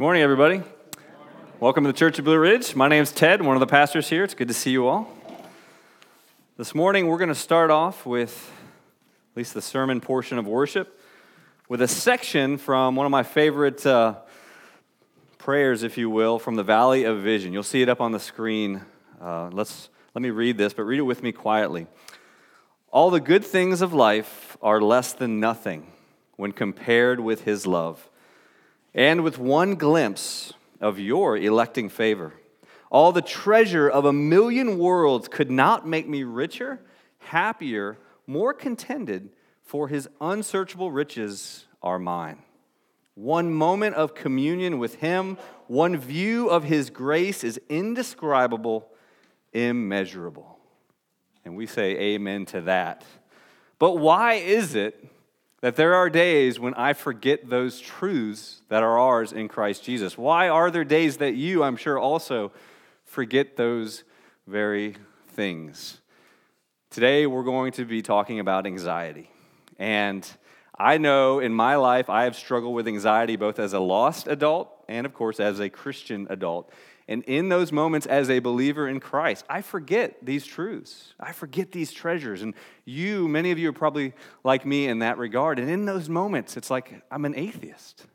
Good morning, everybody. Welcome to the Church of Blue Ridge. My name is Ted, one of the pastors here. It's good to see you all. This morning, we're going to start off with at least the sermon portion of worship with a section from one of my favorite uh, prayers, if you will, from the Valley of Vision. You'll see it up on the screen. Uh, let's let me read this, but read it with me quietly. All the good things of life are less than nothing when compared with His love and with one glimpse of your electing favor. All the treasure of a million worlds could not make me richer, happier, more contented, for his unsearchable riches are mine. One moment of communion with him, one view of his grace is indescribable, immeasurable. And we say amen to that. But why is it that there are days when I forget those truths that are ours in Christ Jesus. Why are there days that you, I'm sure, also forget those very things? Today, we're going to be talking about anxiety. And I know in my life I have struggled with anxiety both as a lost adult and, of course, as a Christian adult. And in those moments, as a believer in Christ, I forget these truths. I forget these treasures. And you, many of you are probably like me in that regard. And in those moments, it's like I'm an atheist.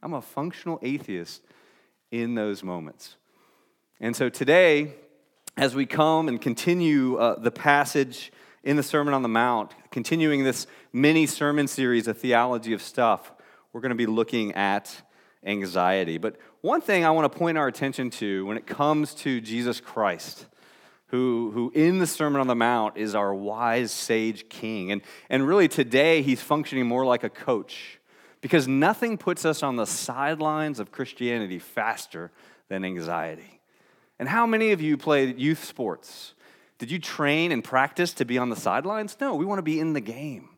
I'm a functional atheist in those moments. And so today, as we come and continue uh, the passage in the Sermon on the Mount, continuing this mini sermon series, A Theology of Stuff, we're going to be looking at anxiety. But one thing I want to point our attention to when it comes to Jesus Christ, who, who in the Sermon on the Mount is our wise sage king. And, and really today he's functioning more like a coach because nothing puts us on the sidelines of Christianity faster than anxiety. And how many of you played youth sports? Did you train and practice to be on the sidelines? No, we want to be in the game.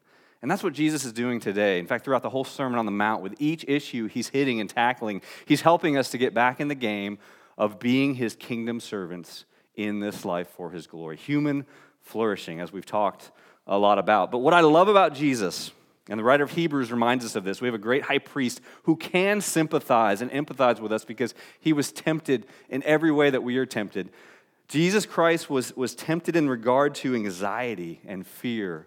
And that's what Jesus is doing today. In fact, throughout the whole Sermon on the Mount, with each issue he's hitting and tackling, he's helping us to get back in the game of being his kingdom servants in this life for his glory. Human flourishing, as we've talked a lot about. But what I love about Jesus, and the writer of Hebrews reminds us of this, we have a great high priest who can sympathize and empathize with us because he was tempted in every way that we are tempted. Jesus Christ was, was tempted in regard to anxiety and fear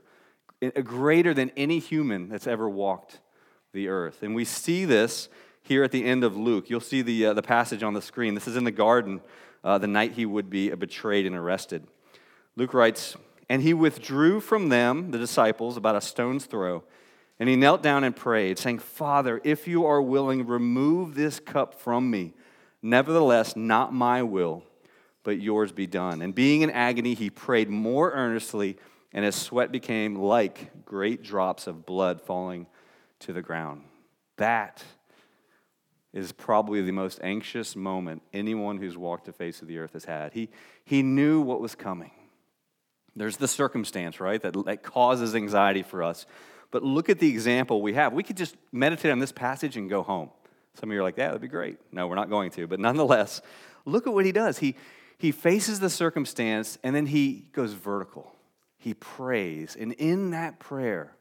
greater than any human that's ever walked the earth. And we see this here at the end of Luke. You'll see the, uh, the passage on the screen. This is in the garden uh, the night he would be betrayed and arrested. Luke writes, And he withdrew from them, the disciples, about a stone's throw. And he knelt down and prayed, saying, Father, if you are willing, remove this cup from me. Nevertheless, not my will, but yours be done. And being in agony, he prayed more earnestly and his sweat became like great drops of blood falling to the ground. That is probably the most anxious moment anyone who's walked the face of the earth has had. He, he knew what was coming. There's the circumstance, right, that, that causes anxiety for us. But look at the example we have. We could just meditate on this passage and go home. Some of you are like, yeah, that'd be great. No, we're not going to. But nonetheless, look at what he does. He, he faces the circumstance and then he goes vertical he prays. And in that prayer,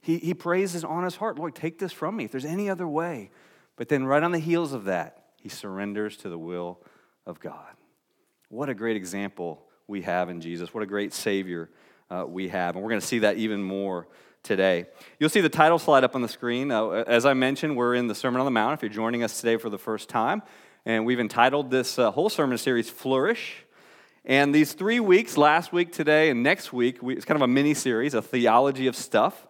he, he prays on his heart Lord, take this from me if there's any other way. But then, right on the heels of that, he surrenders to the will of God. What a great example we have in Jesus. What a great Savior uh, we have. And we're going to see that even more today. You'll see the title slide up on the screen. Uh, as I mentioned, we're in the Sermon on the Mount if you're joining us today for the first time. And we've entitled this uh, whole sermon series Flourish. And these three weeks, last week, today, and next week, we, it's kind of a mini series, a theology of stuff.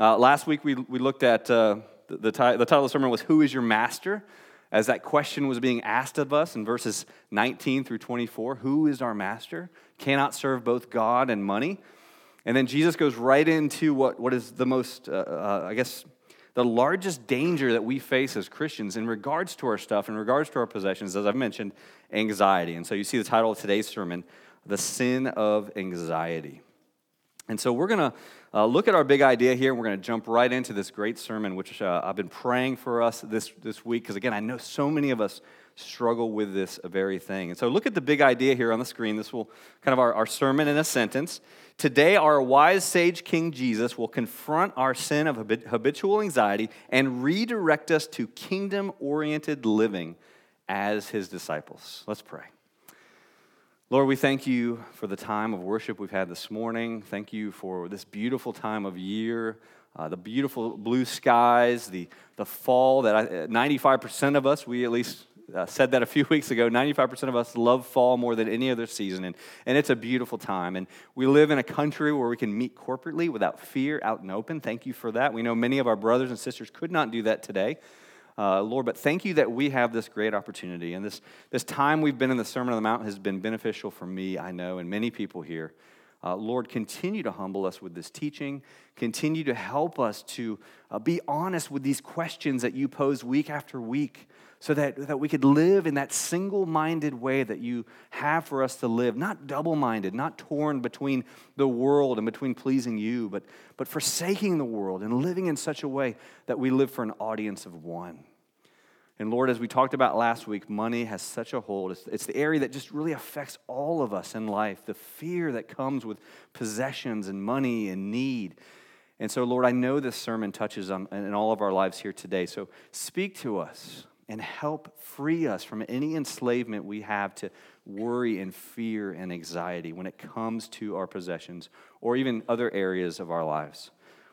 Uh, last week, we, we looked at uh, the, the, title of the sermon was Who is Your Master? As that question was being asked of us in verses 19 through 24 Who is our master? Cannot serve both God and money. And then Jesus goes right into what, what is the most, uh, uh I guess, the largest danger that we face as Christians in regards to our stuff, in regards to our possessions, as I've mentioned, anxiety. And so you see the title of today's sermon, The Sin of Anxiety. And so we're going to uh, look at our big idea here. And we're going to jump right into this great sermon, which uh, I've been praying for us this, this week, because again, I know so many of us struggle with this very thing. And so look at the big idea here on the screen. This will kind of our, our sermon in a sentence. Today, our wise sage King Jesus will confront our sin of habitual anxiety and redirect us to kingdom oriented living as his disciples. Let's pray. Lord, we thank you for the time of worship we've had this morning. Thank you for this beautiful time of year, uh, the beautiful blue skies, the, the fall that I, 95% of us, we at least uh, said that a few weeks ago, 95% of us love fall more than any other season. And, and it's a beautiful time. And we live in a country where we can meet corporately without fear out and open. Thank you for that. We know many of our brothers and sisters could not do that today uh, Lord. But thank you that we have this great opportunity. And this, this time we've been in the Sermon on the Mount has been beneficial for me, I know, and many people here. Uh, Lord, continue to humble us with this teaching. Continue to help us to uh, be honest with these questions that you pose week after week so that, that we could live in that single minded way that you have for us to live, not double minded, not torn between the world and between pleasing you, but, but forsaking the world and living in such a way that we live for an audience of one. And Lord, as we talked about last week, money has such a hold. It's, it's, the area that just really affects all of us in life, the fear that comes with possessions and money and need. And so, Lord, I know this sermon touches on in all of our lives here today. So speak to us and help free us from any enslavement we have to worry and fear and anxiety when it comes to our possessions or even other areas of our lives.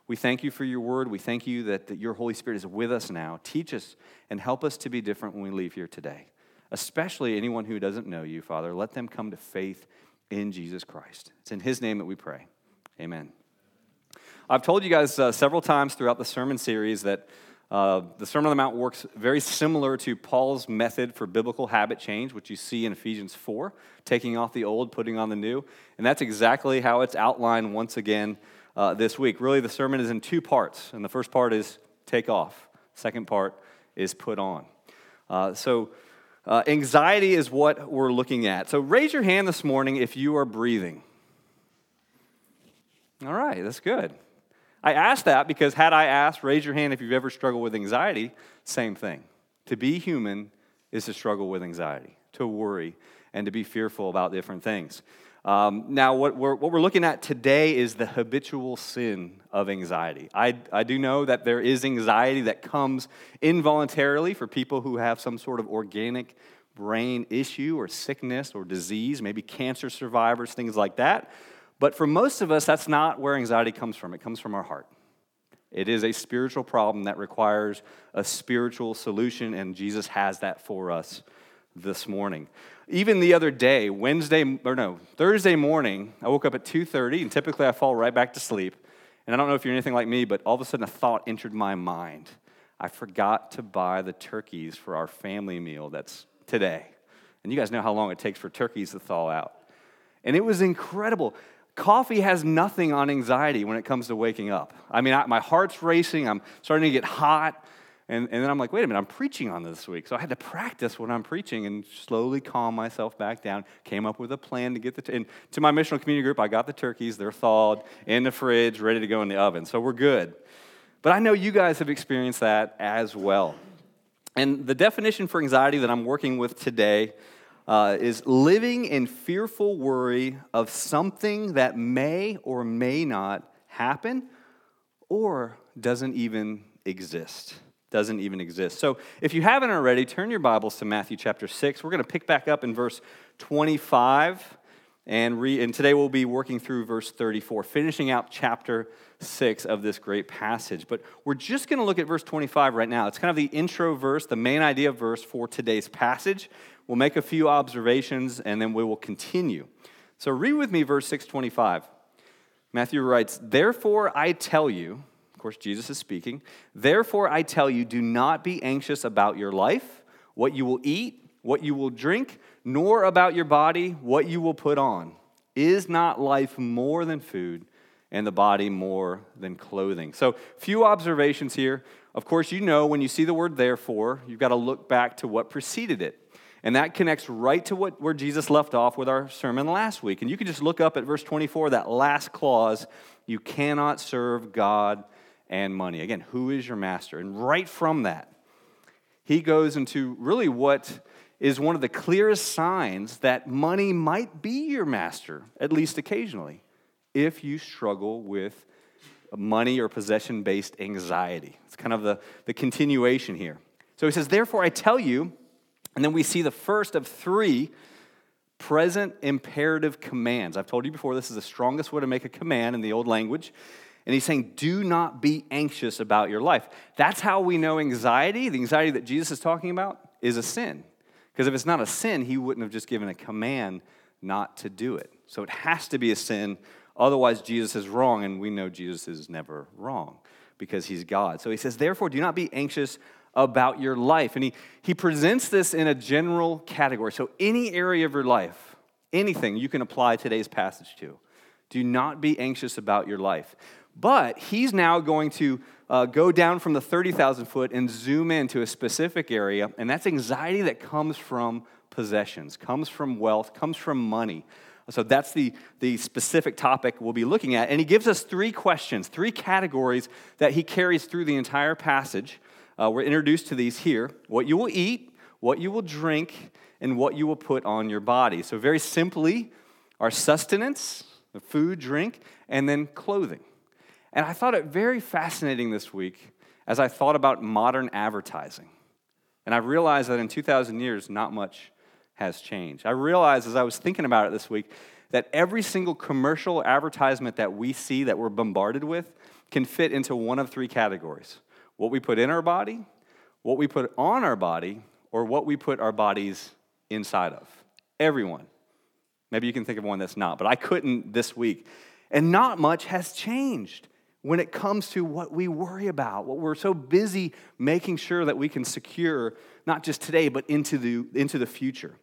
We thank you for your word. We thank you that, that your Holy Spirit is with us now. Teach us and help us to be different when we leave here today, especially anyone who doesn't know you, Father. Let them come to faith in Jesus Christ. It's in his name that we pray. Amen. I've told you guys uh, several times throughout the sermon series that uh, the Sermon on the Mount works very similar to Paul's method for biblical habit change, which you see in Ephesians 4, taking off the old, putting on the new. And that's exactly how it's outlined once again uh, this week. Really, the sermon is in two parts. And the first part is take off, second part is put on. Uh, so, uh, anxiety is what we're looking at. So, raise your hand this morning if you are breathing. All right, that's good. I ask that because had I asked, raise your hand if you've ever struggled with anxiety, same thing. To be human is to struggle with anxiety, to worry, and to be fearful about different things. Um, now, what we're, what we're looking at today is the habitual sin of anxiety. I, I do know that there is anxiety that comes involuntarily for people who have some sort of organic brain issue or sickness or disease, maybe cancer survivors, things like that. But for most of us, that's not where anxiety comes from. It comes from our heart. It is a spiritual problem that requires a spiritual solution, and Jesus has that for us this morning. Even the other day, Wednesday or no, Thursday morning, I woke up at 2:30, and typically I fall right back to sleep. And I don't know if you're anything like me, but all of a sudden a thought entered my mind. I forgot to buy the turkeys for our family meal that's today. And you guys know how long it takes for turkeys to thaw out. And it was incredible. Coffee has nothing on anxiety when it comes to waking up. I mean, I, my heart's racing, I'm starting to get hot. And, and then I'm like, wait a minute, I'm preaching on this week. So I had to practice what I'm preaching and slowly calm myself back down. Came up with a plan to get the, t- and to my missional community group, I got the turkeys. They're thawed in the fridge, ready to go in the oven. So we're good. But I know you guys have experienced that as well. And the definition for anxiety that I'm working with today uh, is living in fearful worry of something that may or may not happen or doesn't even exist. Doesn't even exist. So, if you haven't already, turn your Bibles to Matthew chapter 6. We're going to pick back up in verse 25. And, re- and today we'll be working through verse 34, finishing out chapter 6 of this great passage. But we're just going to look at verse 25 right now. It's kind of the intro verse, the main idea verse for today's passage. We'll make a few observations and then we will continue. So read with me verse 625. Matthew writes, Therefore I tell you, of course, Jesus is speaking, therefore I tell you, do not be anxious about your life, what you will eat, what you will drink, nor about your body, what you will put on. Is not life more than food, and the body more than clothing? So, few observations here. Of course, you know when you see the word therefore, you've got to look back to what preceded it. And that connects right to what, where Jesus left off with our sermon last week. And you can just look up at verse 24, that last clause you cannot serve God and money. Again, who is your master? And right from that, he goes into really what is one of the clearest signs that money might be your master, at least occasionally, if you struggle with money or possession based anxiety. It's kind of the, the continuation here. So he says, Therefore, I tell you, and then we see the first of three present imperative commands. I've told you before, this is the strongest way to make a command in the old language. And he's saying, do not be anxious about your life. That's how we know anxiety, the anxiety that Jesus is talking about, is a sin. Because if it's not a sin, he wouldn't have just given a command not to do it. So it has to be a sin. Otherwise, Jesus is wrong, and we know Jesus is never wrong because he's God. So he says, therefore, do not be anxious about your life. And he, he presents this in a general category. So, any area of your life, anything you can apply today's passage to. Do not be anxious about your life. But he's now going to uh, go down from the 30,000 foot and zoom into a specific area, and that's anxiety that comes from possessions, comes from wealth, comes from money. So that's the, the specific topic we'll be looking at. And he gives us three questions, three categories that he carries through the entire passage. Uh, we're introduced to these here what you will eat, what you will drink, and what you will put on your body. So, very simply, our sustenance, the food, drink, and then clothing. And I thought it very fascinating this week as I thought about modern advertising. And I realized that in 2,000 years, not much has changed. I realized as I was thinking about it this week that every single commercial advertisement that we see that we're bombarded with can fit into one of three categories what we put in our body, what we put on our body, or what we put our bodies inside of. Everyone. Maybe you can think of one that's not, but I couldn't this week. And not much has changed when it comes to what we worry about, what we're so busy making sure that we can secure, not just today, but into the, into the future.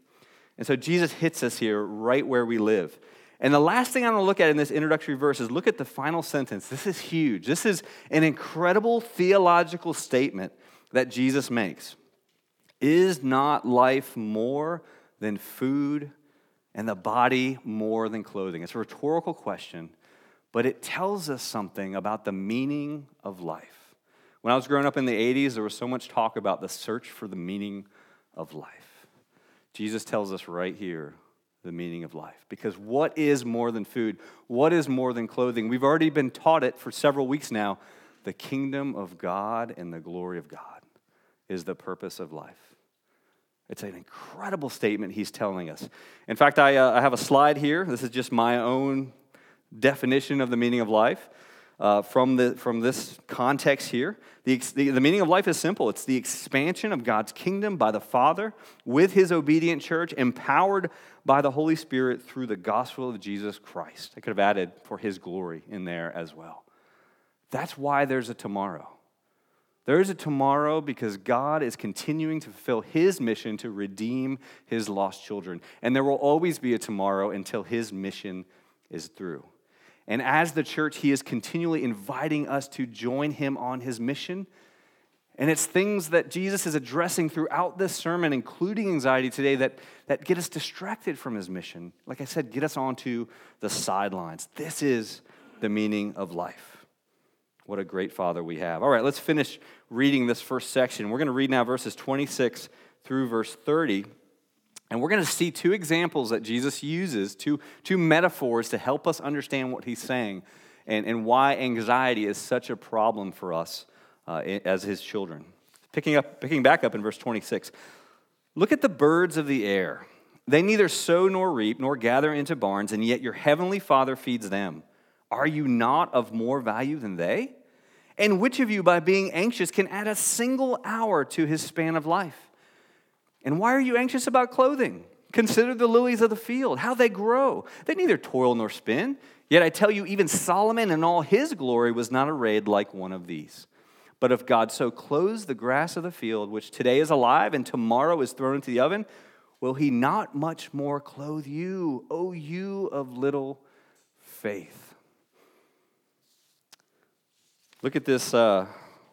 And so Jesus hits us here right where we live. And the last thing I want to look at in this introductory verse is look at the final sentence. This is huge. This is an incredible theological statement that Jesus makes. Is not life more than food and the body more than clothing? It's a rhetorical question, but it tells us something about the meaning of life. When I was growing up in the 80s, there was so much talk about the search for the meaning of life. Jesus tells us right here the meaning of life. Because what is more than food? What is more than clothing? We've already been taught it for several weeks now. The kingdom of God and the glory of God is the purpose of life. It's an incredible statement he's telling us. In fact, I, uh, I have a slide here. This is just my own definition of the meaning of life uh, from, the, from this context here. The, the, the meaning of life is simple it's the expansion of God's kingdom by the Father with his obedient church, empowered by the Holy Spirit through the gospel of Jesus Christ. I could have added for his glory in there as well. That's why there's a tomorrow. There is a tomorrow because God is continuing to fulfill his mission to redeem his lost children. And there will always be a tomorrow until his mission is through. And as the church, he is continually inviting us to join him on his mission. And it's things that Jesus is addressing throughout this sermon, including anxiety today, that, that get us distracted from his mission. Like I said, get us onto the sidelines. This is the meaning of life. What a great father we have. All right, let's finish reading this first section. We're going to read now verses 26 through verse 30. And we're going to see two examples that Jesus uses, two, two metaphors to help us understand what he's saying and, and why anxiety is such a problem for us uh, as his children. Picking, up, picking back up in verse 26. Look at the birds of the air. They neither sow nor reap nor gather into barns, and yet your heavenly Father feeds them. Are you not of more value than they? And which of you, by being anxious, can add a single hour to his span of life? And why are you anxious about clothing? Consider the lilies of the field, how they grow. They neither toil nor spin. Yet I tell you, even Solomon in all his glory was not arrayed like one of these. But if God so clothes the grass of the field, which today is alive and tomorrow is thrown into the oven, will he not much more clothe you, O you of little faith? Look at this uh,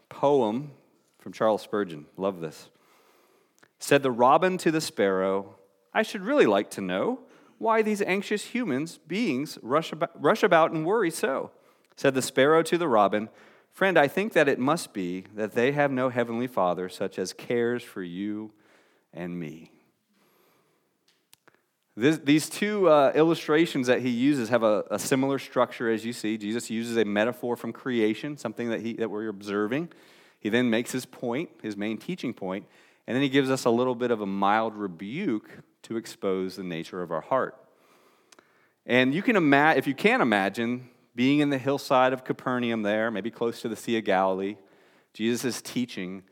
poem from Charles Spurgeon. Love this. Said the robin to the sparrow, I should really like to know why these anxious humans, beings, rush about, rush about and worry so. Said the sparrow to the robin, Friend, I think that it must be that they have no heavenly Father such as cares for you and me. This, these two uh, illustrations that he uses have a, a, similar structure as you see. Jesus uses a metaphor from creation, something that, he, that we're observing. He then makes his point, his main teaching point, and then he gives us a little bit of a mild rebuke to expose the nature of our heart. And you can imagine, if you can imagine, being in the hillside of Capernaum there, maybe close to the Sea of Galilee, Jesus is teaching,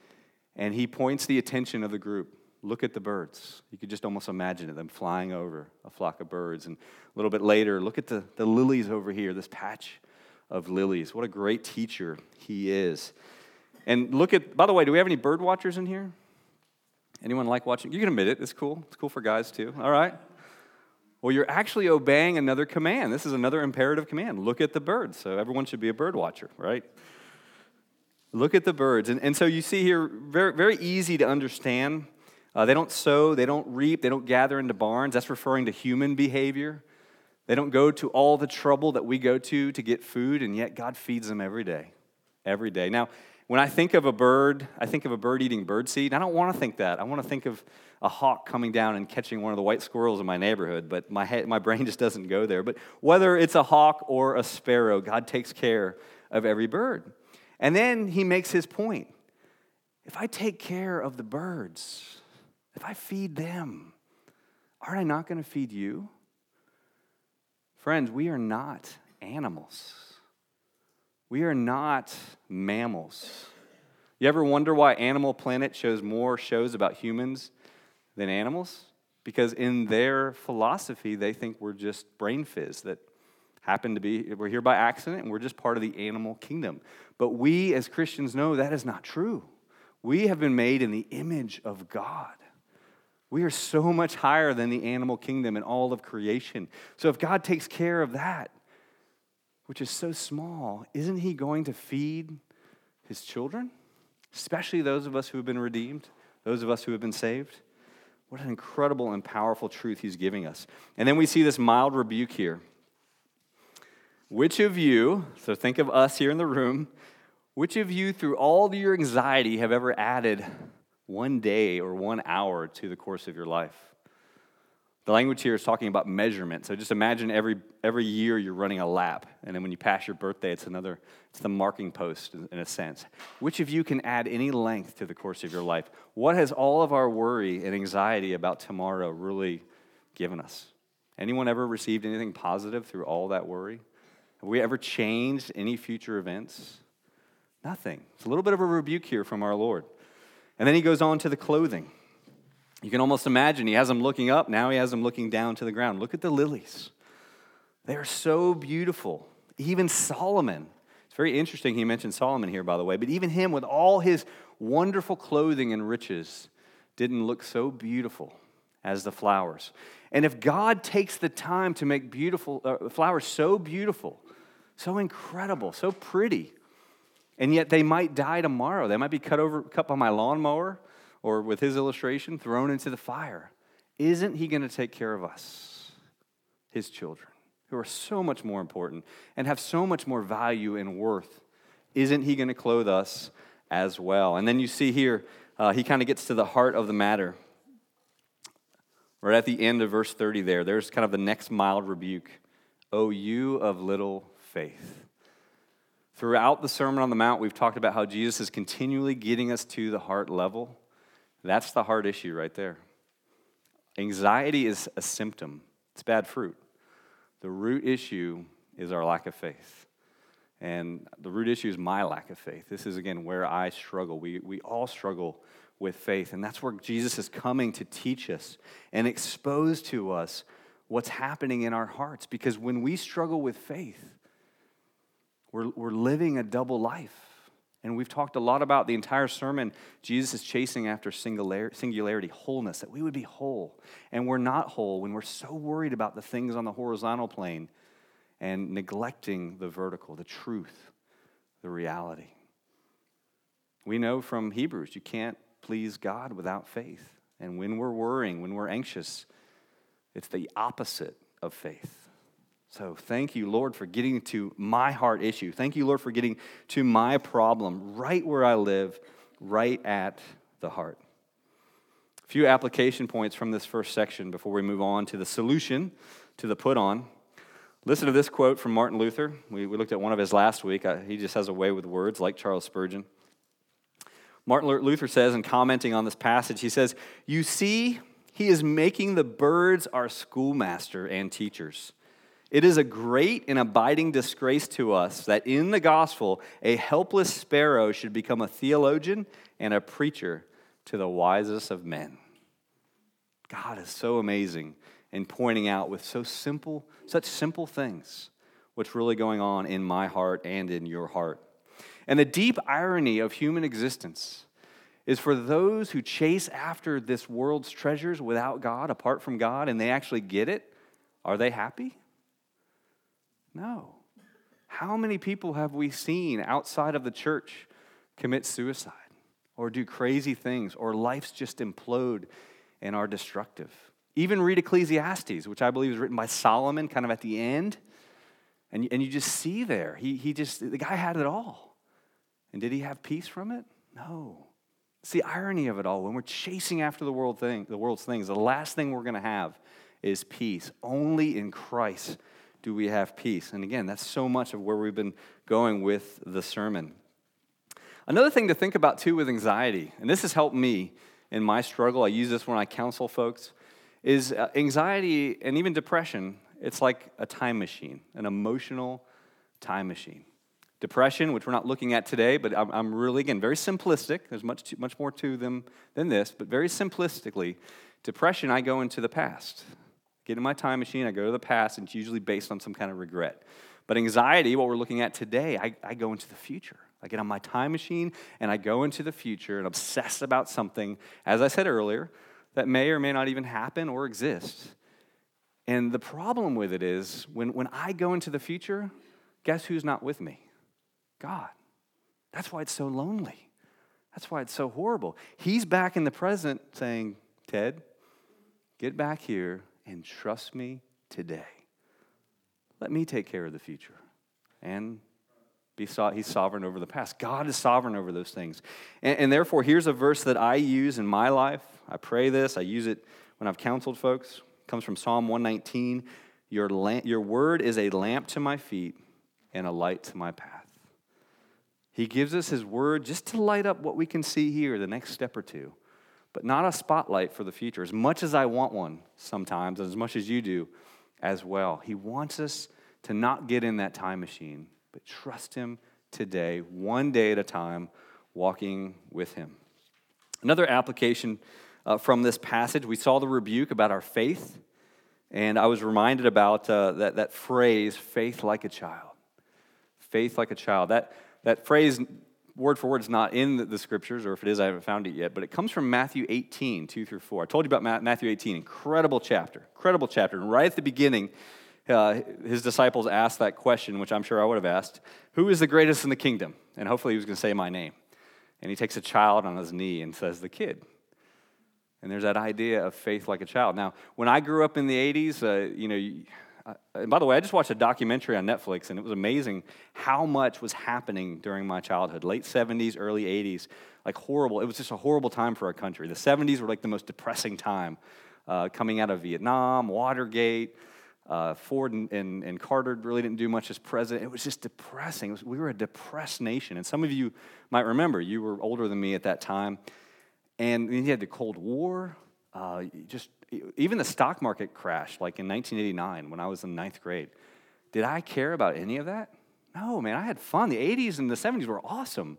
and he points the attention of the group. Look at the birds. You could just almost imagine it, them flying over a flock of birds. And a little bit later, look at the, the lilies over here, this patch of lilies. What a great teacher he is. And look at, by the way, do we have any bird watchers in here? Anyone like watching? You can admit it. It's cool. It's cool for guys too. All right. Well, you're actually obeying another command. This is another imperative command. Look at the birds. So everyone should be a bird watcher, right? Look at the birds. And, and so you see here, very, very easy to understand. Uh, they don't sow, they don't reap, they don't gather into barns. That's referring to human behavior. They don't go to all the trouble that we go to to get food, and yet God feeds them every day. Every day. Now, when I think of a bird, I think of a bird eating bird seed. I don't want to think that. I want to think of a hawk coming down and catching one of the white squirrels in my neighborhood, but my, head, my brain just doesn't go there. But whether it's a hawk or a sparrow, God takes care of every bird. And then he makes his point. If I take care of the birds, if I feed them, aren't I not going to feed you? Friends, we are not animals. We are not mammals. You ever wonder why Animal Planet shows more shows about humans than animals? Because in their philosophy, they think we're just brain fizz that happen to be, we're here by accident and we're just part of the animal kingdom. But we as Christians know that is not true. We have been made in the image of God. We are so much higher than the animal kingdom and all of creation. So if God takes care of that, which is so small, isn't he going to feed his children? Especially those of us who have been redeemed, those of us who have been saved. What an incredible and powerful truth he's giving us. And then we see this mild rebuke here. Which of you, so think of us here in the room, which of you, through all your anxiety, have ever added one day or one hour to the course of your life? The language here is talking about measurement. So just imagine every, every year you're running a lap, and then when you pass your birthday, it's another, it's the marking post in a sense. Which of you can add any length to the course of your life? What has all of our worry and anxiety about tomorrow really given us? Anyone ever received anything positive through all that worry? Have we ever changed any future events? Nothing. It's a little bit of a rebuke here from our Lord. And then he goes on to the clothing. You can almost imagine he has them looking up, now he has them looking down to the ground. Look at the lilies. They are so beautiful. Even Solomon, it's very interesting he mentioned Solomon here, by the way, but even him with all his wonderful clothing and riches didn't look so beautiful as the flowers. And if God takes the time to make beautiful uh, flowers so beautiful, so incredible, so pretty, and yet they might die tomorrow. They might be cut over, cut by my lawnmower or with his illustration, thrown into the fire. Isn't he going to take care of us, his children, who are so much more important and have so much more value and worth? Isn't he going to clothe us as well? And then you see here, uh, he kind of gets to the heart of the matter. Right at the end of verse 30 there, there's kind of the next mild rebuke. O you of little faith. Throughout the Sermon on the Mount, we've talked about how Jesus is continually getting us to the heart level. That's the hard issue right there. Anxiety is a symptom, it's bad fruit. The root issue is our lack of faith. And the root issue is my lack of faith. This is, again, where I struggle. We, we all struggle with faith. And that's where Jesus is coming to teach us and expose to us what's happening in our hearts. Because when we struggle with faith, we're, we're living a double life. And we've talked a lot about the entire sermon. Jesus is chasing after singularity, wholeness, that we would be whole. And we're not whole when we're so worried about the things on the horizontal plane and neglecting the vertical, the truth, the reality. We know from Hebrews you can't please God without faith. And when we're worrying, when we're anxious, it's the opposite of faith. So thank you, Lord, for getting to my heart issue. Thank you, Lord, for getting to my problem right where I live, right at the heart. A few application points from this first section before we move on to the solution to the put on. Listen to this quote from Martin Luther. We, we looked at one of his last week. Uh, he just has a way with words, like Charles Spurgeon. Martin Luther says, in commenting on this passage, he says, You see, he is making the birds our schoolmaster and teachers. It is a great and abiding disgrace to us that in the gospel a helpless sparrow should become a theologian and a preacher to the wisest of men. God is so amazing in pointing out with so simple, such simple things, what's really going on in my heart and in your heart. And the deep irony of human existence is for those who chase after this world's treasures without God, apart from God, and they actually get it, are they happy? No. How many people have we seen outside of the church commit suicide? or do crazy things, or lives just implode and are destructive. Even read Ecclesiastes, which I believe is written by Solomon, kind of at the end. And, and you just see there, he, he just, the guy had it all. And did he have peace from it? No. It's the irony of it all. When we're chasing after the world thing, the world's things, the last thing we're going to have is peace. Only in Christ do we have peace. And again, that's so much of where we've been going with the sermon. Another thing to think about too with anxiety, and this has helped me in my struggle, I use this when I counsel folks, is uh, anxiety and even depression, it's like a time machine, an emotional time machine. Depression, which we're not looking at today, but I'm, I'm really, again, very simplistic. There's much, too, much more to them than this, but very simplistically, depression, I go into the past. Get in my time machine, I go to the past, and it's usually based on some kind of regret. But anxiety, what we're looking at today, I, I go into the future. I get on my time machine and I go into the future and obsess about something, as I said earlier, that may or may not even happen or exist. And the problem with it is when, when I go into the future, guess who's not with me? God. That's why it's so lonely. That's why it's so horrible. He's back in the present saying, Ted, get back here and trust me today. Let me take care of the future. And be so, he's sovereign over the past. God is sovereign over those things. And, and, therefore, here's a verse that I use in my life. I pray this, I use it when I've counseled folks. It comes from Psalm 119. Your, your word is a lamp to my feet and a light to my path. He gives us his word just to light up what we can see here, the next step or two, but not a spotlight for the future. As much as I want one sometimes, as much as you do as well, he wants us to not get in that time machine but trust Him today, one day at a time, walking with Him. Another application uh, from this passage, we saw the rebuke about our faith, and I was reminded about uh, that, that phrase, faith like a child. Faith like a child. That, that phrase, word for word, is not in the, scriptures, or if it is, I haven't found it yet, but it comes from Matthew 18, 2 through 4. I told you about Matthew 18, incredible chapter, incredible chapter. And right at the beginning, uh, his disciples asked that question, which I'm sure I would have asked Who is the greatest in the kingdom? And hopefully he was going to say my name. And he takes a child on his knee and says, The kid. And there's that idea of faith like a child. Now, when I grew up in the 80s, uh, you know, and by the way, I just watched a documentary on Netflix, and it was amazing how much was happening during my childhood late 70s, early 80s. Like horrible. It was just a horrible time for our country. The 70s were like the most depressing time uh, coming out of Vietnam, Watergate. Uh, Ford and, and, and, Carter really didn't do much as president. It was just depressing. Was, we were a depressed nation. And some of you might remember, you were older than me at that time. And you had the Cold War. Uh, just even the stock market crashed, like in 1989 when I was in ninth grade. Did I care about any of that? No, man. I had fun. The 80s and the 70s were awesome.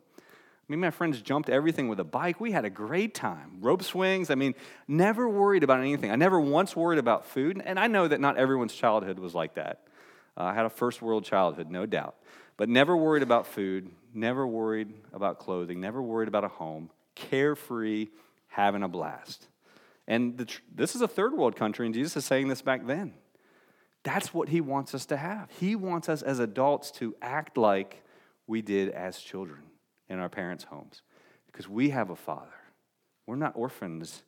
Me and my friends jumped everything with a bike. We had a great time. Rope swings. I mean, never worried about anything. I never once worried about food. And I know that not everyone's childhood was like that. Uh, I had a first world childhood, no doubt. But never worried about food, never worried about clothing, never worried about a home, carefree, having a blast. And the, this is a third world country, and Jesus is saying this back then. That's what he wants us to have. He wants us as adults to act like we did as children in our parents' homes because we have a father. We're not orphans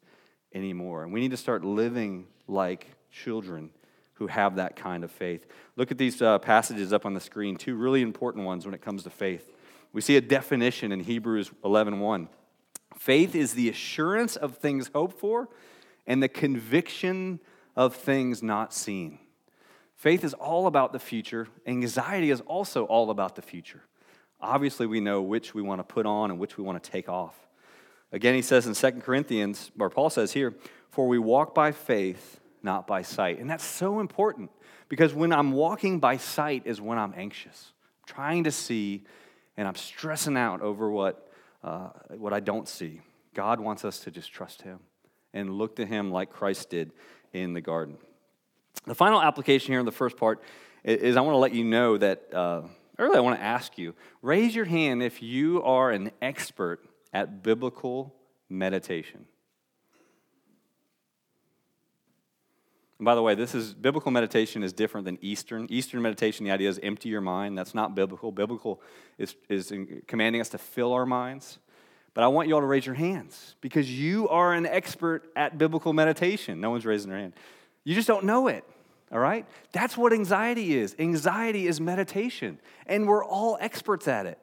anymore. And we need to start living like children who have that kind of faith. Look at these uh, passages up on the screen, two really important ones when it comes to faith. We see a definition in Hebrews 11:1. 1. Faith is the assurance of things hoped for and the conviction of things not seen. Faith is all about the future. Anxiety is also all about the future. Obviously, we know which we want to put on and which we want to take off. Again, he says in 2 Corinthians, or Paul says here, for we walk by faith, not by sight. And that's so important because when I'm walking by sight is when I'm anxious, I'm trying to see, and I'm stressing out over what, uh, what I don't see. God wants us to just trust Him and look to Him like Christ did in the garden. The final application here in the first part is I want to let you know that, uh, really, I want to ask you raise your hand if you are an expert at biblical meditation. And by the way, this is biblical meditation is different than Eastern. Eastern meditation, the idea is empty your mind. That's not biblical. Biblical is, is commanding us to fill our minds. But I want you all to raise your hands because you are an expert at biblical meditation. No one's raising their hand. You just don't know it, all right? That's what anxiety is. Anxiety is meditation, and we're all experts at it.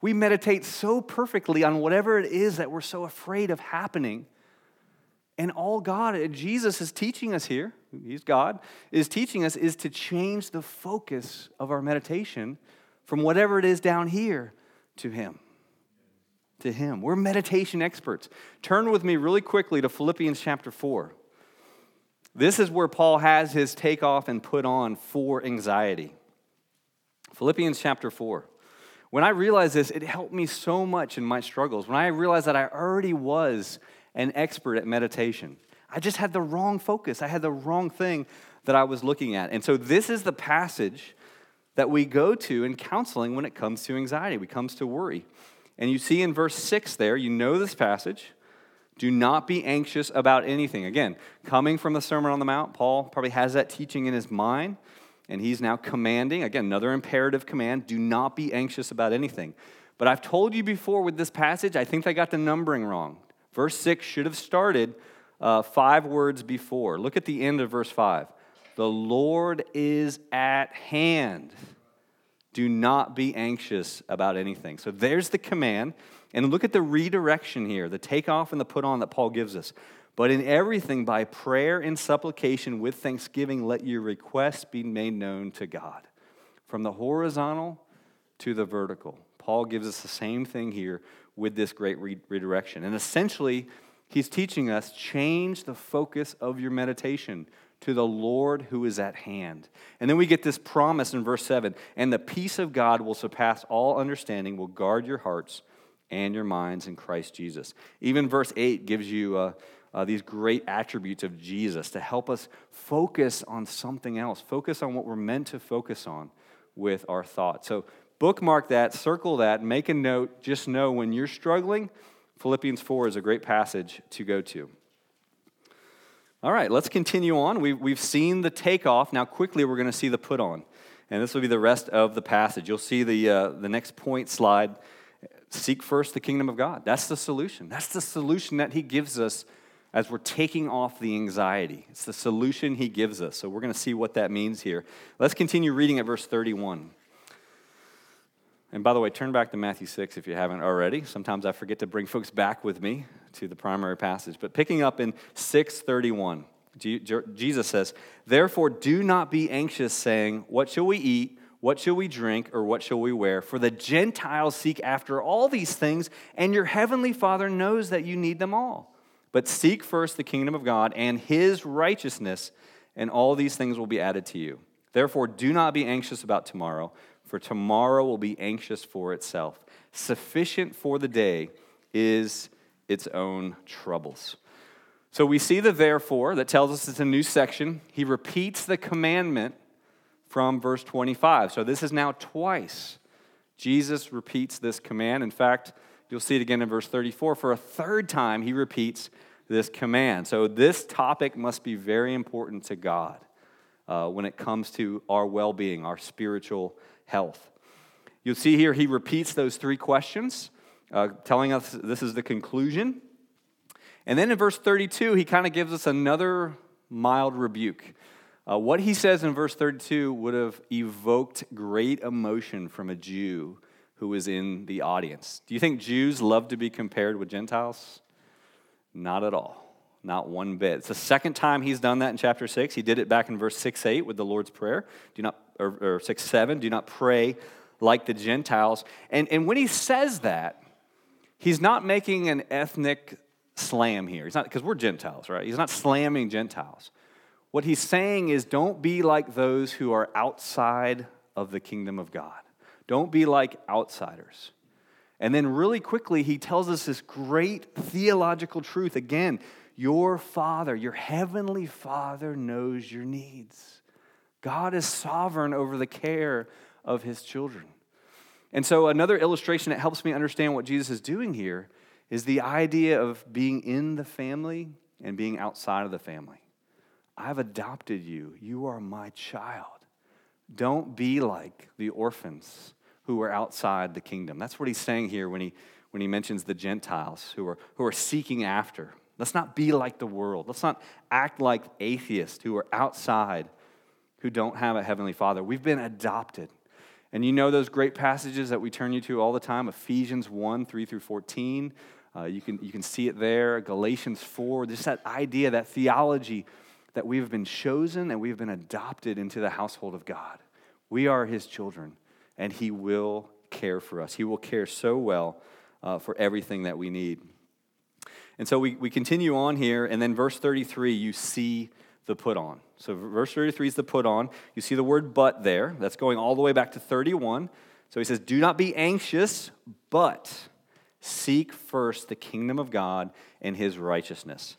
We meditate so perfectly on whatever it is that we're so afraid of happening. And all God, Jesus is teaching us here, He's God, is teaching us is to change the focus of our meditation from whatever it is down here to Him. To Him. We're meditation experts. Turn with me really quickly to Philippians chapter 4. This is where Paul has his take off and put on for anxiety. Philippians chapter 4. When I realized this, it helped me so much in my struggles. When I realized that I already was an expert at meditation, I just had the wrong focus. I had the wrong thing that I was looking at. And so, this is the passage that we go to in counseling when it comes to anxiety, when it comes to worry. And you see in verse 6 there, you know this passage. Do not be anxious about anything. Again, coming from the Sermon on the Mount, Paul probably has that teaching in his mind and he's now commanding, again, another imperative command do not be anxious about anything. But I've told you before with this passage, I think they got the numbering wrong. Verse 6 should have started uh, five words before. Look at the end of verse 5. The Lord is at hand. Do not be anxious about anything. So there's the command. And look at the redirection here, the takeoff and the put on that Paul gives us. But in everything, by prayer and supplication with thanksgiving, let your requests be made known to God. From the horizontal to the vertical. Paul gives us the same thing here with this great redirection. And essentially, he's teaching us change the focus of your meditation to the Lord who is at hand. And then we get this promise in verse 7 and the peace of God will surpass all understanding, will guard your hearts and your minds in Christ Jesus. Even verse 8 gives you a uh, these great attributes of Jesus to help us focus on something else, focus on what we're meant to focus on with our thoughts. So, bookmark that, circle that, make a note. Just know when you're struggling, Philippians 4 is a great passage to go to. All right, let's continue on. We've, we've seen the takeoff. Now, quickly, we're going to see the put on. And this will be the rest of the passage. You'll see the, uh, the next point slide. Seek first the kingdom of God. That's the solution. That's the solution that He gives us as we're taking off the anxiety. It's the solution he gives us. So we're going to see what that means here. Let's continue reading at verse 31. And by the way, turn back to Matthew 6 if you haven't already. Sometimes I forget to bring folks back with me to the primary passage. But picking up in 631, Jesus says, Therefore, do not be anxious, saying, What shall we eat? What shall we drink? Or what shall we wear? For the Gentiles seek after all these things, and your heavenly Father knows that you need them all. But seek first the kingdom of God and his righteousness, and all these things will be added to you. Therefore, do not be anxious about tomorrow, for tomorrow will be anxious for itself. Sufficient for the day is its own troubles. So we see the therefore that tells us it's a new section. He repeats the commandment from verse 25. So this is now twice. Jesus repeats this command. In fact, You'll see it again in verse 34. For a third time, he repeats this command. So, this topic must be very important to God uh, when it comes to our well being, our spiritual health. You'll see here he repeats those three questions, uh, telling us this is the conclusion. And then in verse 32, he kind of gives us another mild rebuke. Uh, what he says in verse 32 would have evoked great emotion from a Jew who was in the audience. Do you think Jews love to be compared with Gentiles? Not at all. Not one bit. It's the second time he's done that in chapter 6. He did it back in verse 6 8 with the Lord's Prayer. Do not, or, or 6 7, do not pray like the Gentiles. And, and when he says that, he's not making an ethnic slam here. He's not, because we're Gentiles, right? He's not slamming Gentiles. What he's saying is don't be like those who are outside of the kingdom of God. Don't be like outsiders. And then, really quickly, he tells us this great theological truth. Again, your Father, your heavenly Father, knows your needs. God is sovereign over the care of his children. And so, another illustration that helps me understand what Jesus is doing here is the idea of being in the family and being outside of the family. I've adopted you, you are my child. Don't be like the orphans who are outside the kingdom. That's what he's saying here when he, when he mentions the Gentiles who are, who are seeking after. Let's not be like the world. Let's not act like atheists who are outside, who don't have a heavenly father. We've been adopted. And you know those great passages that we turn you to all the time Ephesians 1 3 through 14. Uh, you, can, you can see it there. Galatians 4. Just that idea, that theology that we have been chosen and we have been adopted into the household of God. We are his children and He will care for us. He will care so well uh, for everything that we need. And so we, we continue on here, and then verse 33, you see the put on. So verse 33 is the put on. You see the word but there. That's going all the way back to 31. So he says, Do not be anxious, but seek first the kingdom of God and his righteousness.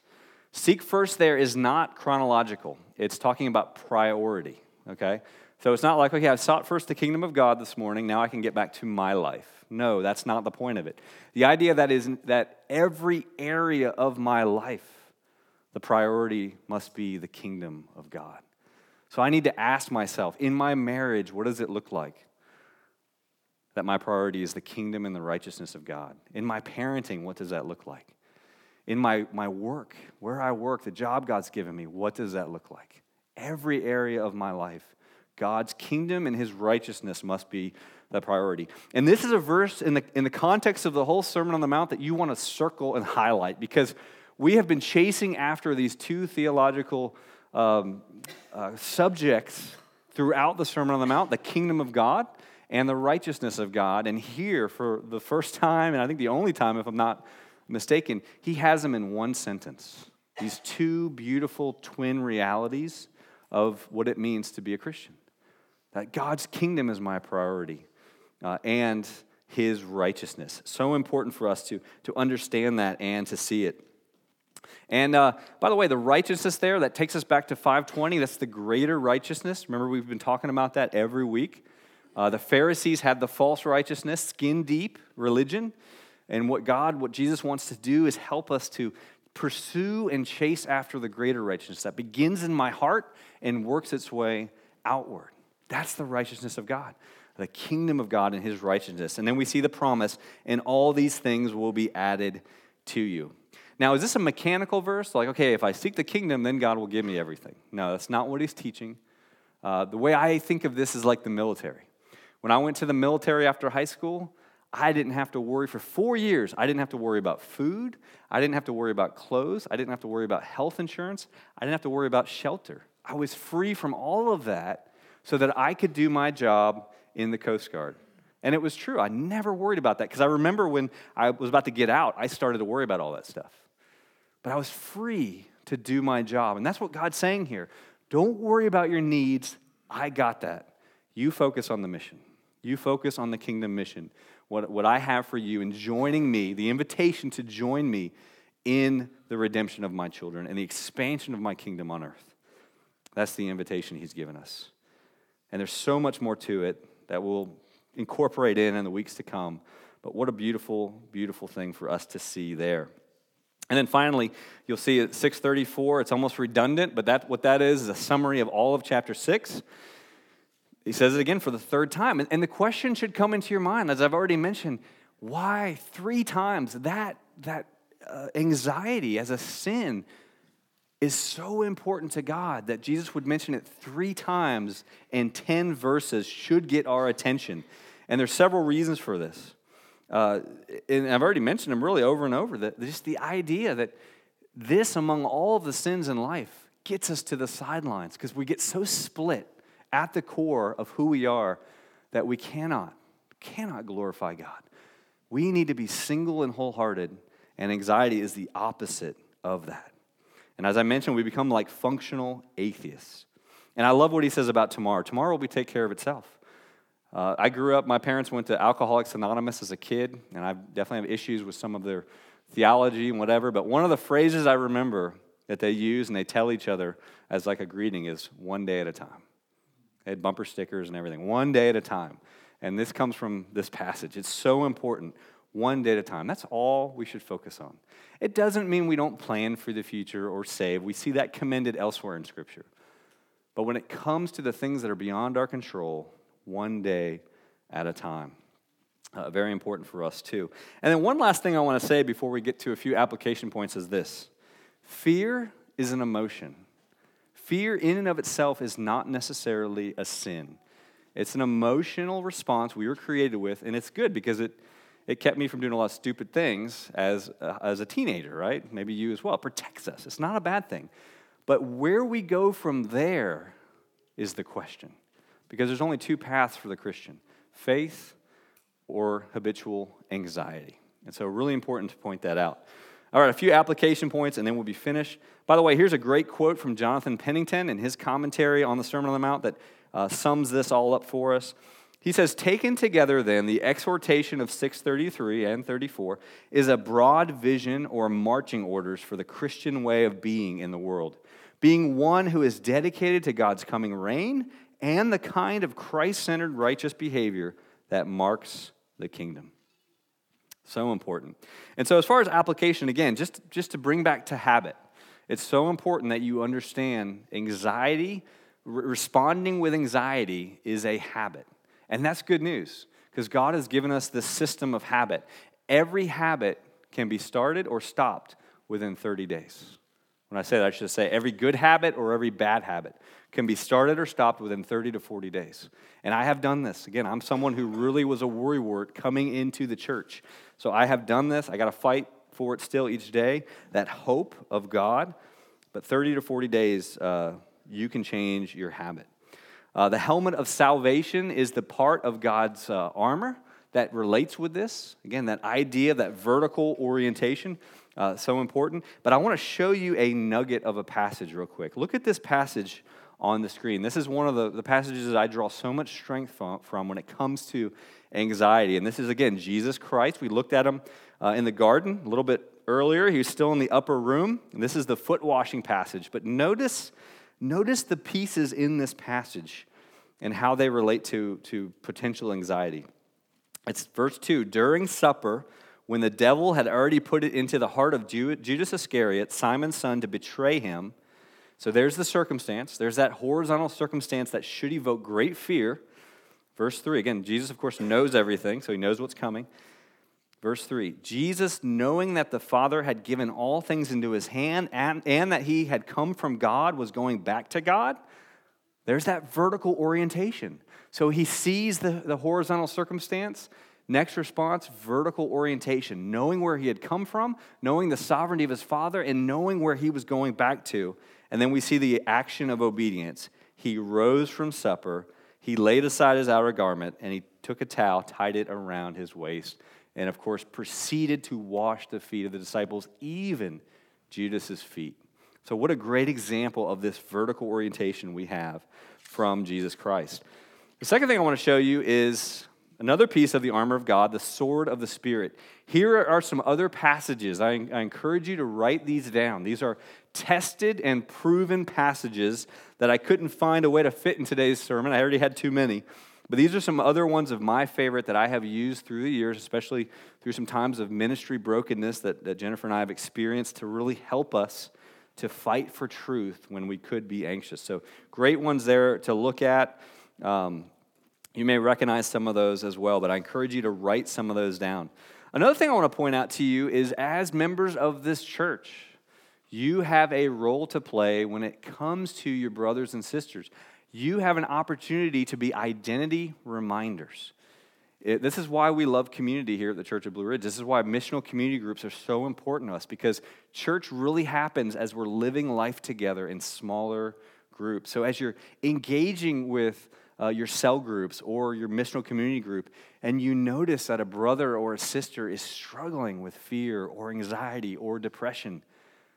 Seek first there is not chronological, it's talking about priority, okay? So it's not like, okay, I sought first the kingdom of God this morning, now I can get back to my life. No, that's not the point of it. The idea that is that every area of my life, the priority must be the kingdom of God. So I need to ask myself, in my marriage, what does it look like? That my priority is the kingdom and the righteousness of God. In my parenting, what does that look like? In my, my work, where I work, the job God's given me, what does that look like? Every area of my life God's kingdom and his righteousness must be the priority. And this is a verse in the, in the context of the whole Sermon on the Mount that you want to circle and highlight because we have been chasing after these two theological um, uh, subjects throughout the Sermon on the Mount the kingdom of God and the righteousness of God. And here, for the first time, and I think the only time, if I'm not mistaken, he has them in one sentence. These two beautiful twin realities of what it means to be a Christian. That God's kingdom is my priority uh, and his righteousness. So important for us to, to understand that and to see it. And uh, by the way, the righteousness there, that takes us back to 520. That's the greater righteousness. Remember, we've been talking about that every week. Uh, the Pharisees had the false righteousness, skin deep religion. And what God, what Jesus wants to do is help us to pursue and chase after the greater righteousness that begins in my heart and works its way outward. That's the righteousness of God, the kingdom of God and his righteousness. And then we see the promise, and all these things will be added to you. Now, is this a mechanical verse? Like, okay, if I seek the kingdom, then God will give me everything. No, that's not what he's teaching. Uh, the way I think of this is like the military. When I went to the military after high school, I didn't have to worry for four years. I didn't have to worry about food. I didn't have to worry about clothes. I didn't have to worry about health insurance. I didn't have to worry about shelter. I was free from all of that so that I could do my job in the Coast Guard. And it was true. I never worried about that because I remember when I was about to get out, I started to worry about all that stuff. But I was free to do my job. And that's what God's saying here. Don't worry about your needs. I got that. You focus on the mission. You focus on the kingdom mission. What, what I have for you in joining me, the invitation to join me in the redemption of my children and the expansion of my kingdom on earth. That's the invitation he's given us. And there's so much more to it that we'll incorporate in in the weeks to come. But what a beautiful, beautiful thing for us to see there. And then finally, you'll see at 634, it's almost redundant, but that, what that is is a summary of all of chapter 6. He says it again for the third time. And, the question should come into your mind, as I've already mentioned, why three times that, that uh, anxiety as a sin is so important to God that Jesus would mention it three times in 10 verses should get our attention. And there's several reasons for this. Uh, and I've already mentioned them really over and over that just the idea that this, among all of the sins in life, gets us to the sidelines because we get so split at the core of who we are that we cannot, cannot glorify God. We need to be single and wholehearted, and anxiety is the opposite of that. And as I mentioned, we become like functional atheists. And I love what he says about tomorrow. Tomorrow will be take care of itself. Uh, I grew up, my parents went to Alcoholics Anonymous as a kid, and I definitely have issues with some of their theology and whatever. But one of the phrases I remember that they use and they tell each other as like a greeting is one day at a time. They had bumper stickers and everything, one day at a time. And this comes from this passage. It's so important, one day at a time. That's all we should focus on. It doesn't mean we don't plan for the future or save. We see that commended elsewhere in Scripture. But when it comes to the things that are beyond our control, one day at a time. Uh, very important for us, too. And then, one last thing I want to say before we get to a few application points is this fear is an emotion. Fear, in and of itself, is not necessarily a sin. It's an emotional response we were created with, and it's good because it, it kept me from doing a lot of stupid things as, uh, as a teenager, right? Maybe you as well. It protects us. It's not a bad thing. But where we go from there is the question. Because there's only two paths for the Christian faith or habitual anxiety. And so, really important to point that out. All right, a few application points and then we'll be finished. By the way, here's a great quote from Jonathan Pennington in his commentary on the Sermon on the Mount that uh, sums this all up for us. He says, Taken together, then, the exhortation of 633 and 34 is a broad vision or marching orders for the Christian way of being in the world, being one who is dedicated to God's coming reign and the kind of Christ centered righteous behavior that marks the kingdom. So important. And so, as far as application, again, just, just to bring back to habit, it's so important that you understand anxiety, re- responding with anxiety is a habit. And that's good news because God has given us this system of habit. Every habit can be started or stopped within 30 days. When I say that, I should say every good habit or every bad habit can be started or stopped within 30 to 40 days. And I have done this. Again, I'm someone who really was a worrywart coming into the church. So I have done this. I got to fight for it still each day, that hope of God. But 30 to 40 days, uh, you can change your habit. Uh, the helmet of salvation is the part of God's uh, armor that relates with this. Again, that idea, that vertical orientation uh, so important. But I want to show you a nugget of a passage real quick. Look at this passage on the screen. This is one of the, the passages that I draw so much strength from, from when it comes to anxiety. And this is, again, Jesus Christ. We looked at him uh, in the garden a little bit earlier. He was still in the upper room. And this is the foot washing passage. But notice, notice the pieces in this passage and how they relate to, to potential anxiety. It's verse 2 During supper, when the devil had already put it into the heart of Judas Iscariot, Simon's son, to betray him. So there's the circumstance. There's that horizontal circumstance that should evoke great fear. Verse 3, again, Jesus, of course, knows everything, so he knows what's coming. Verse 3 Jesus, knowing that the Father had given all things into his hand and, and that he had come from God, was going back to God. There's that vertical orientation. So he sees the, the horizontal circumstance Next response vertical orientation, knowing where he had come from, knowing the sovereignty of his father, and knowing where he was going back to. And then we see the action of obedience. He rose from supper, he laid aside his outer garment, and he took a towel, tied it around his waist, and of course proceeded to wash the feet of the disciples, even Judas's feet. So, what a great example of this vertical orientation we have from Jesus Christ. The second thing I want to show you is Another piece of the armor of God, the sword of the Spirit. Here are some other passages. I, I, encourage you to write these down. These are tested and proven passages that I couldn't find a way to fit in today's sermon. I already had too many. But these are some other ones of my favorite that I have used through the years, especially through some times of ministry brokenness that, that Jennifer and I have experienced to really help us to fight for truth when we could be anxious. So, great ones there to look at. Um, you may recognize some of those as well, but I encourage you to write some of those down. Another thing I want to point out to you is as members of this church, you have a role to play when it comes to your brothers and sisters. You have an opportunity to be identity reminders. It, this is why we love community here at the Church of Blue Ridge. This is why missional community groups are so important to us because church really happens as we're living life together in smaller groups. So, as you're engaging with uh, your cell groups or your missional community group, and you notice that a brother or a sister is struggling with fear or anxiety or depression,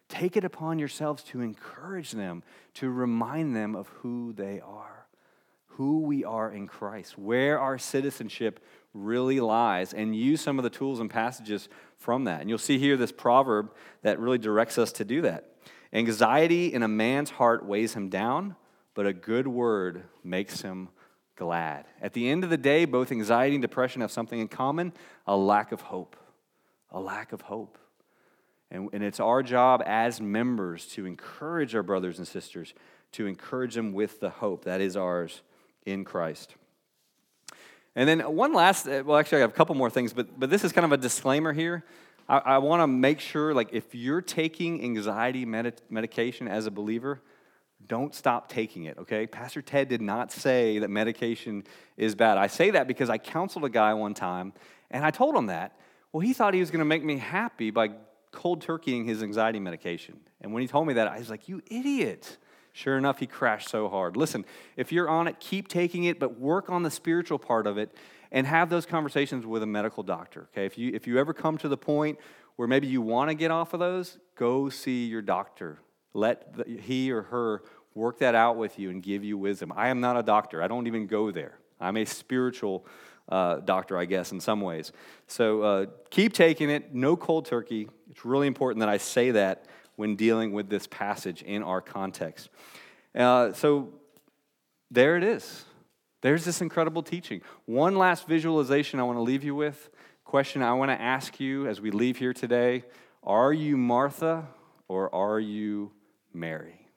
take it upon yourselves to encourage them, to remind them of who they are who we are in Christ, where our citizenship really lies, and use some of the tools and passages from that. And you'll see here this proverb that really directs us to do that. Anxiety in a man's heart weighs him down, but a good word makes him glad. At the end of the day, both anxiety and depression have something in common a lack of hope. A lack of hope. And, and it's our job as members to encourage our brothers and sisters, to encourage them with the hope that is ours in Christ. And then one last, uh, well, actually, I have a couple more things, but, but this is kind of a disclaimer here. I, I want to make sure, like, if you're taking anxiety med- medication as a believer, don't stop taking it, okay? Pastor Ted did not say that medication is bad. I say that because I counseled a guy one time, and I told him that. Well, he thought he was going to make me happy by cold turkeying his anxiety medication. And when he told me that, I was like, you idiot. Sure enough, he crashed so hard. Listen, if you're on it, keep taking it, but work on the spiritual part of it and have those conversations with a medical doctor. Okay? If you if you ever come to the point where maybe you want to get off of those, go see your doctor. Let the, he or her work that out with you and give you wisdom. I am not a doctor. I don't even go there. I'm a spiritual uh, doctor, I guess, in some ways. So uh, keep taking it. No cold turkey. It's really important that I say that when dealing with this passage in our context. Uh, so there it is. There's this incredible teaching. One last visualization I want to leave you with. Question I want to ask you as we leave here today Are you Martha or are you Mary?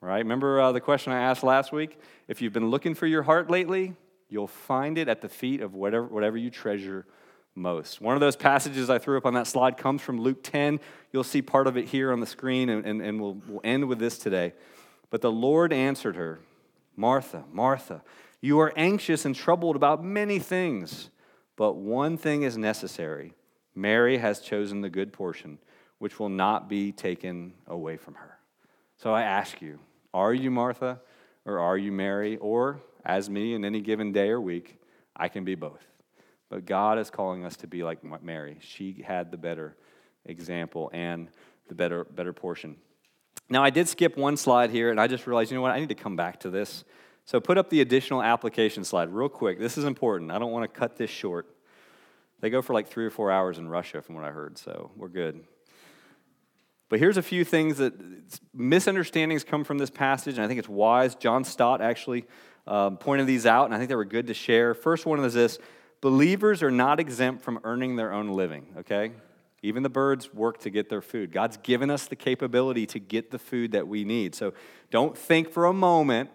Right? Remember uh, the question I asked last week? If you've been looking for your heart lately, you'll find it at the feet of whatever, whatever you treasure most. One of those passages I threw up on that slide comes from Luke 10. You'll see part of it here on the screen, and, and, and we'll, we'll end with this today. But the Lord answered her, Martha, Martha, you are anxious and troubled about many things, but one thing is necessary. Mary has chosen the good portion, which will not be taken away from her. So I ask you, are you Martha or are you Mary? Or, as me in any given day or week, I can be both. But God is calling us to be like Mary. She had the better example and the better, better portion. Now, I did skip one slide here, and I just realized, you know what, I need to come back to this. So put up the additional application slide real quick. This is important. I don't want to cut this short. They go for like three or four hours in Russia, from what I heard, so we're good. But here's a few things that misunderstandings come from this passage, and I think it's wise. John Stott actually um, pointed these out, and I think they were good to share. First one is this Believers are not exempt from earning their own living, okay? Even the birds work to get their food. God's given us the capability to get the food that we need. So don't think for a moment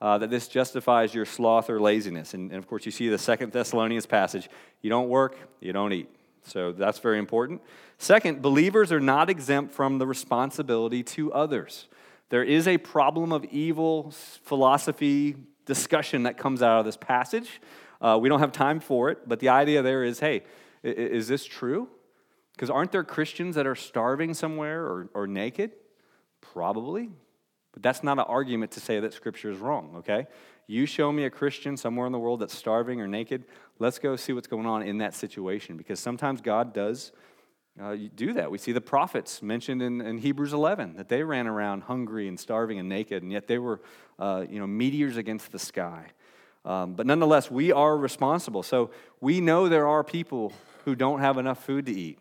uh, that this justifies your sloth or laziness. And, and of course, you see the Second Thessalonians passage you don't work, you don't eat. So that's very important. Second, believers are not exempt from the responsibility to others. There is a problem of evil philosophy discussion that comes out of this passage. Uh, we don't have time for it, but the idea there is hey, is this true? Because aren't there Christians that are starving somewhere or, or naked? Probably. But that's not an argument to say that Scripture is wrong, okay? You show me a Christian somewhere in the world that's starving or naked, let's go see what's going on in that situation because sometimes God does uh, do that. We see the prophets mentioned in, in, Hebrews 11 that they ran around hungry and starving and naked, and yet they were, uh, you know, meteors against the sky. Um, but nonetheless, we are responsible. So we know there are people who don't have enough food to eat.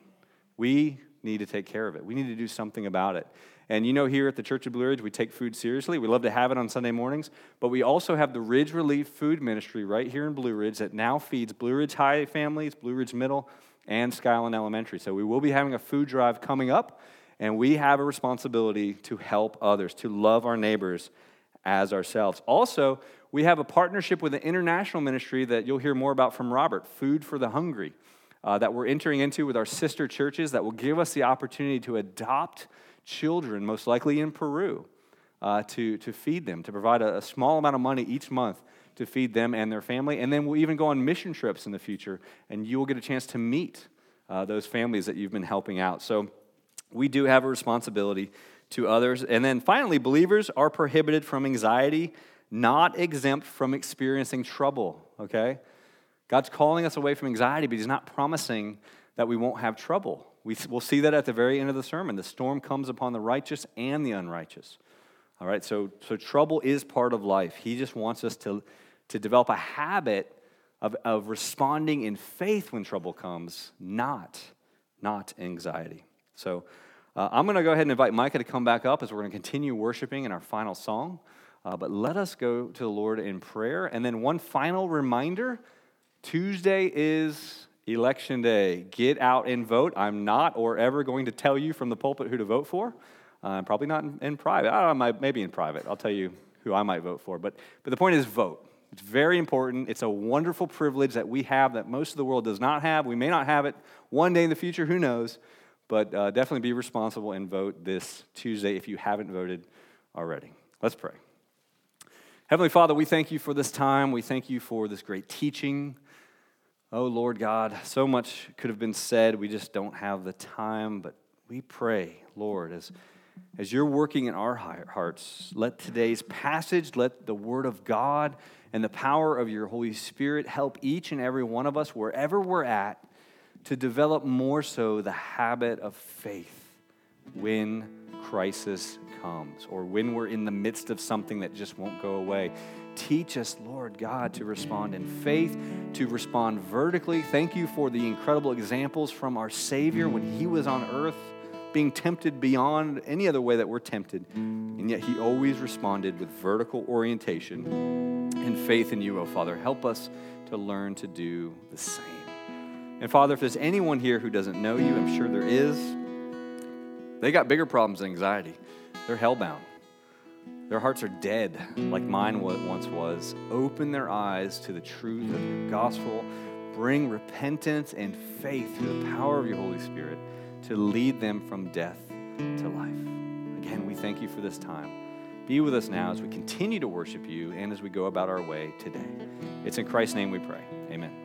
We need to take care of it. We need to do something about it. And you know, here at the Church of Blue Ridge, we take food seriously. We love to have it on Sunday mornings, but we also have the Ridge Relief Food Ministry right here in Blue Ridge that now feeds Blue Ridge High families, Blue Ridge Middle, and Skyland Elementary. So we will be having a food drive coming up, and we have a responsibility to help others, to love our neighbors as ourselves. Also, we have a partnership with an international ministry that you'll hear more about from Robert, Food for the Hungry. uh, that we're entering into with our sister churches that will give us the opportunity to adopt children, most likely in Peru, uh, to, to feed them, to provide a, a small amount of money each month to feed them and their family. And then we'll even go on mission trips in the future, and you will get a chance to meet uh, those families that you've been helping out. So we do have a responsibility to others. And then finally, believers are prohibited from anxiety, not exempt from experiencing trouble, okay? God's calling us away from anxiety, but He's not promising that we won't have trouble. We, we'll see that at the very end of the sermon. The storm comes upon the righteous and the unrighteous. All right, so, so trouble is part of life. He just wants us to, to develop a habit of, of responding in faith when trouble comes, not, not anxiety. So uh, I'm going to go ahead and invite Micah to come back up as we're going to continue worshiping in our final song. Uh, but let us go to the Lord in prayer. And then one final reminder Tuesday is election day. Get out and vote. I'm not or ever going to tell you from the pulpit who to vote for. Uh, probably not in, in private. Know, maybe in private. I'll tell you who I might vote for. But, but the point is vote. It's very important. It's a wonderful privilege that we have that most of the world does not have. We may not have it one day in the future, who knows? But uh, definitely be responsible and vote this Tuesday if you haven't voted already. Let's pray. Heavenly Father, we thank you for this time. We thank you for this great teaching. Oh, Lord God, so much could have been said. We just don't have the time. But we pray, Lord, as, as you're working in our hearts, let today's passage, let the Word of God and the power of your Holy Spirit help each and every one of us, wherever we're at, to develop more so the habit of faith when crisis comes or when we're in the midst of something that just won't go away. Teach us, Lord God, to respond in faith, to respond vertically. Thank you for the incredible examples from our Savior when He was on earth, being tempted beyond any other way that we're tempted. And yet He always responded with vertical orientation and faith in you, oh Father. Help us to learn to do the same. And Father, if there's anyone here who doesn't know you, I'm sure there is, they got bigger problems than anxiety. They're hellbound. Their hearts are dead, like mine once was. Open their eyes to the truth of your gospel. Bring repentance and faith through the power of your Holy Spirit to lead them from death to life. Again, we thank you for this time. Be with us now as we continue to worship you and as we go about our way today. It's in Christ's name we pray. Amen.